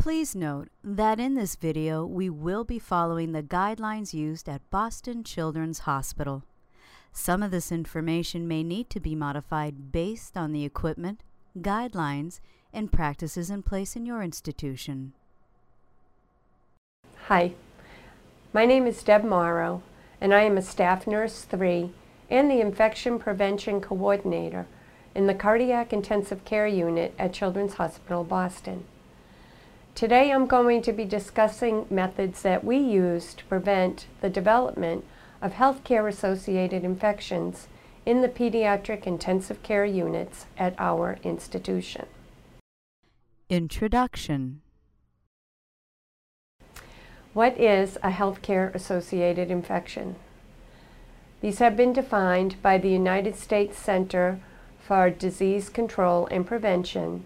Please note that in this video we will be following the guidelines used at Boston Children's Hospital. Some of this information may need to be modified based on the equipment, guidelines, and practices in place in your institution. Hi, my name is Deb Morrow, and I am a staff nurse 3 and the infection prevention coordinator in the cardiac intensive care unit at Children's Hospital Boston. Today I'm going to be discussing methods that we use to prevent the development of healthcare associated infections in the pediatric intensive care units at our institution. Introduction What is a healthcare associated infection? These have been defined by the United States Center for Disease Control and Prevention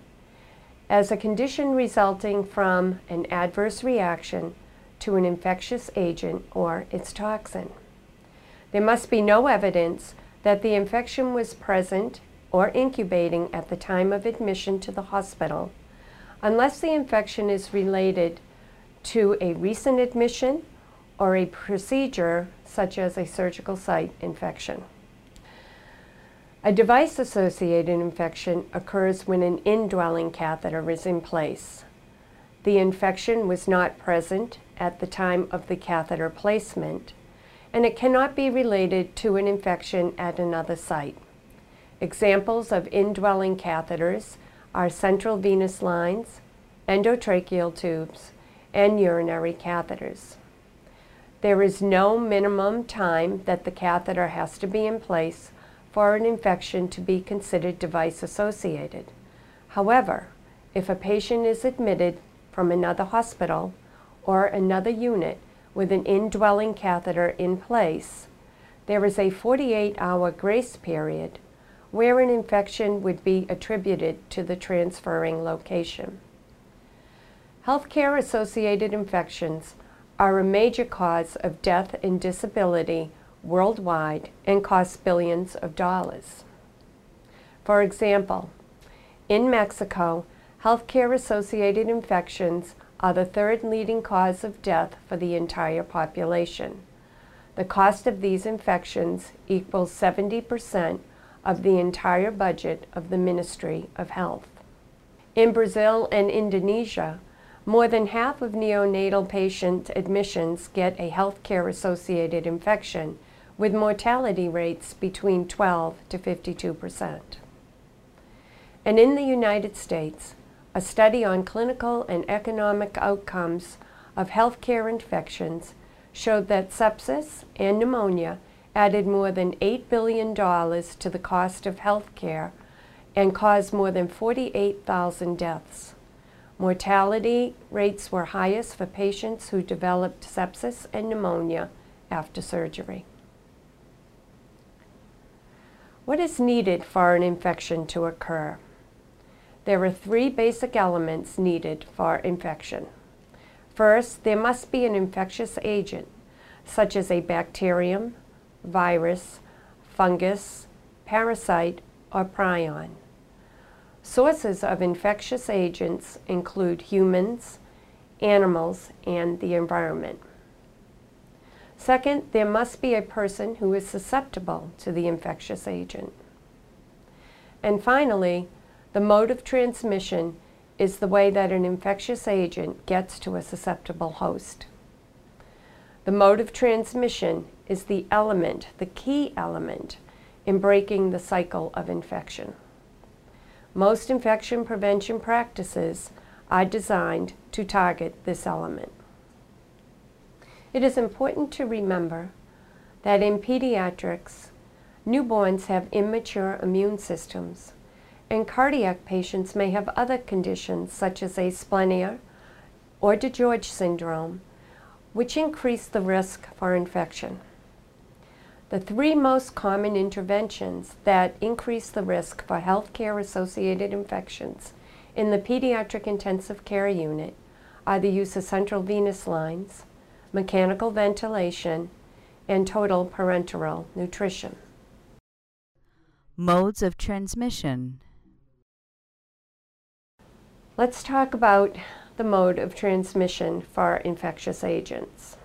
as a condition resulting from an adverse reaction to an infectious agent or its toxin. There must be no evidence that the infection was present or incubating at the time of admission to the hospital unless the infection is related to a recent admission or a procedure such as a surgical site infection. A device-associated infection occurs when an indwelling catheter is in place. The infection was not present at the time of the catheter placement, and it cannot be related to an infection at another site. Examples of indwelling catheters are central venous lines, endotracheal tubes, and urinary catheters. There is no minimum time that the catheter has to be in place for an infection to be considered device associated. However, if a patient is admitted from another hospital or another unit with an indwelling catheter in place, there is a 48-hour grace period where an infection would be attributed to the transferring location. Healthcare associated infections are a major cause of death and disability worldwide and cost billions of dollars. For example, in Mexico, healthcare-associated infections are the third leading cause of death for the entire population. The cost of these infections equals 70% of the entire budget of the Ministry of Health. In Brazil and Indonesia, more than half of neonatal patient admissions get a healthcare associated infection with mortality rates between 12 to 52 percent. And in the United States, a study on clinical and economic outcomes of healthcare infections showed that sepsis and pneumonia added more than $8 billion to the cost of healthcare and caused more than 48,000 deaths. Mortality rates were highest for patients who developed sepsis and pneumonia after surgery. What is needed for an infection to occur? There are three basic elements needed for infection. First, there must be an infectious agent, such as a bacterium, virus, fungus, parasite, or prion. Sources of infectious agents include humans, animals, and the environment. Second, there must be a person who is susceptible to the infectious agent. And finally, the mode of transmission is the way that an infectious agent gets to a susceptible host. The mode of transmission is the element, the key element, in breaking the cycle of infection. Most infection prevention practices are designed to target this element. It is important to remember that in pediatrics, newborns have immature immune systems and cardiac patients may have other conditions such as asplenia or DiGeorge syndrome, which increase the risk for infection. The three most common interventions that increase the risk for healthcare associated infections in the pediatric intensive care unit are the use of central venous lines, mechanical ventilation, and total parenteral nutrition. Modes of transmission. Let's talk about the mode of transmission for infectious agents.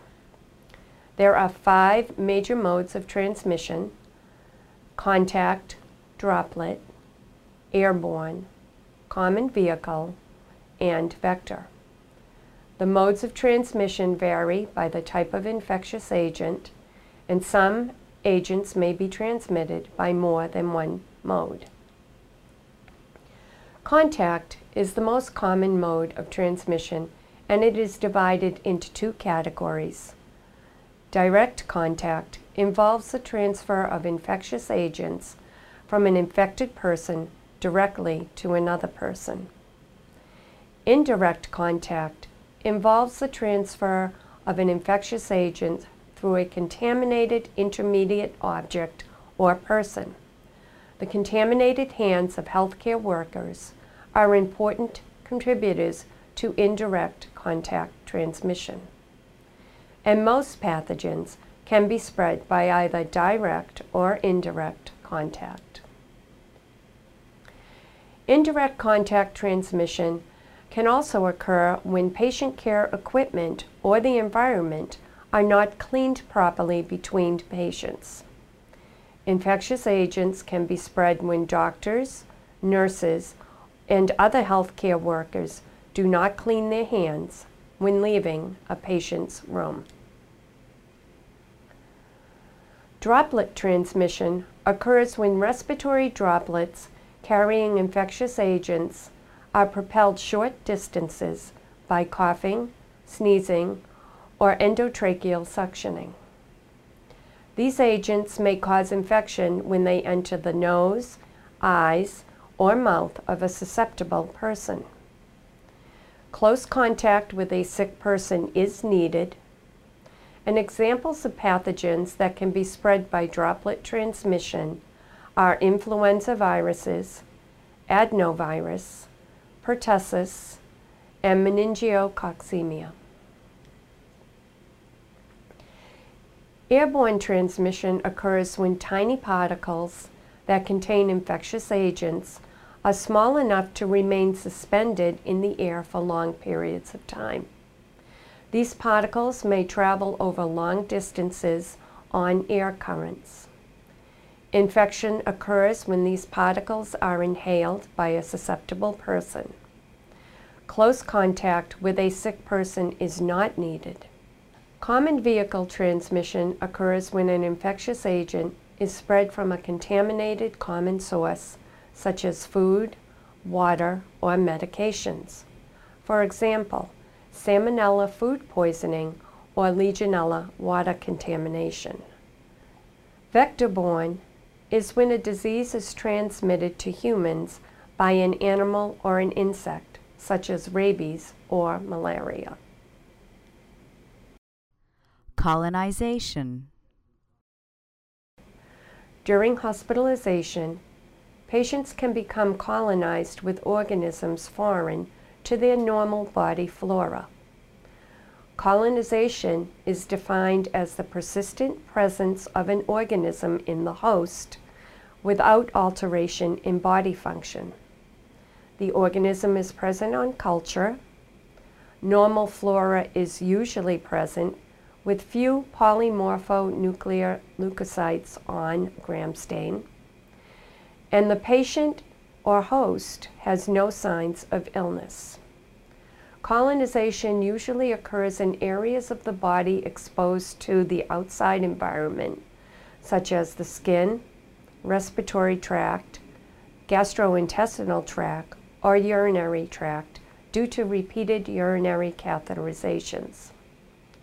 There are five major modes of transmission contact, droplet, airborne, common vehicle, and vector. The modes of transmission vary by the type of infectious agent, and some agents may be transmitted by more than one mode. Contact is the most common mode of transmission, and it is divided into two categories Direct contact involves the transfer of infectious agents from an infected person directly to another person. Indirect contact involves the transfer of an infectious agent through a contaminated intermediate object or person. The contaminated hands of healthcare workers are important contributors to indirect contact transmission and most pathogens can be spread by either direct or indirect contact. Indirect contact transmission can also occur when patient care equipment or the environment are not cleaned properly between patients. Infectious agents can be spread when doctors, nurses, and other healthcare workers do not clean their hands when leaving a patient's room. Droplet transmission occurs when respiratory droplets carrying infectious agents are propelled short distances by coughing, sneezing, or endotracheal suctioning. These agents may cause infection when they enter the nose, eyes, or mouth of a susceptible person. Close contact with a sick person is needed, and examples of pathogens that can be spread by droplet transmission are influenza viruses, adenovirus, pertussis, and meningococcemia. Airborne transmission occurs when tiny particles that contain infectious agents are small enough to remain suspended in the air for long periods of time. These particles may travel over long distances on air currents. Infection occurs when these particles are inhaled by a susceptible person. Close contact with a sick person is not needed. Common vehicle transmission occurs when an infectious agent is spread from a contaminated common source such as food, water, or medications. For example, salmonella food poisoning or Legionella water contamination. Vector-borne is when a disease is transmitted to humans by an animal or an insect, such as rabies or malaria. Colonization During hospitalization, patients can become colonized with organisms foreign to their normal body flora. Colonization is defined as the persistent presence of an organism in the host without alteration in body function. The organism is present on culture. Normal flora is usually present with few polymorphonuclear leukocytes on gram stain and the patient or host has no signs of illness. Colonization usually occurs in areas of the body exposed to the outside environment, such as the skin, respiratory tract, gastrointestinal tract, or urinary tract due to repeated urinary catheterizations.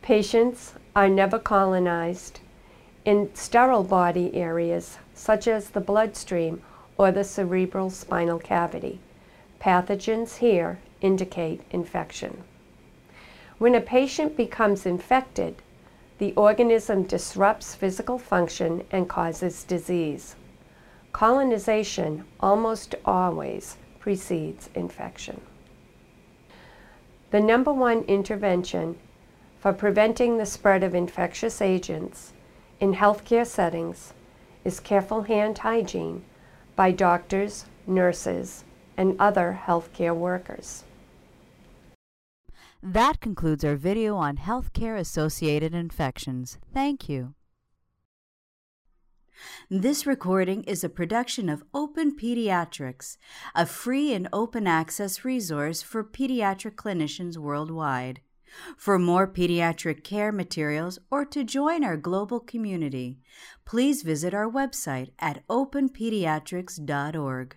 Patients are never colonized in sterile body areas such as the bloodstream or the cerebral spinal cavity. Pathogens here indicate infection. When a patient becomes infected, the organism disrupts physical function and causes disease. Colonization almost always precedes infection. The number one intervention for preventing the spread of infectious agents in healthcare settings is careful hand hygiene by doctors, nurses, and other healthcare workers. That concludes our video on healthcare associated infections. Thank you. This recording is a production of Open Pediatrics, a free and open access resource for pediatric clinicians worldwide. For more pediatric care materials or to join our global community, please visit our website at openpediatrics.org.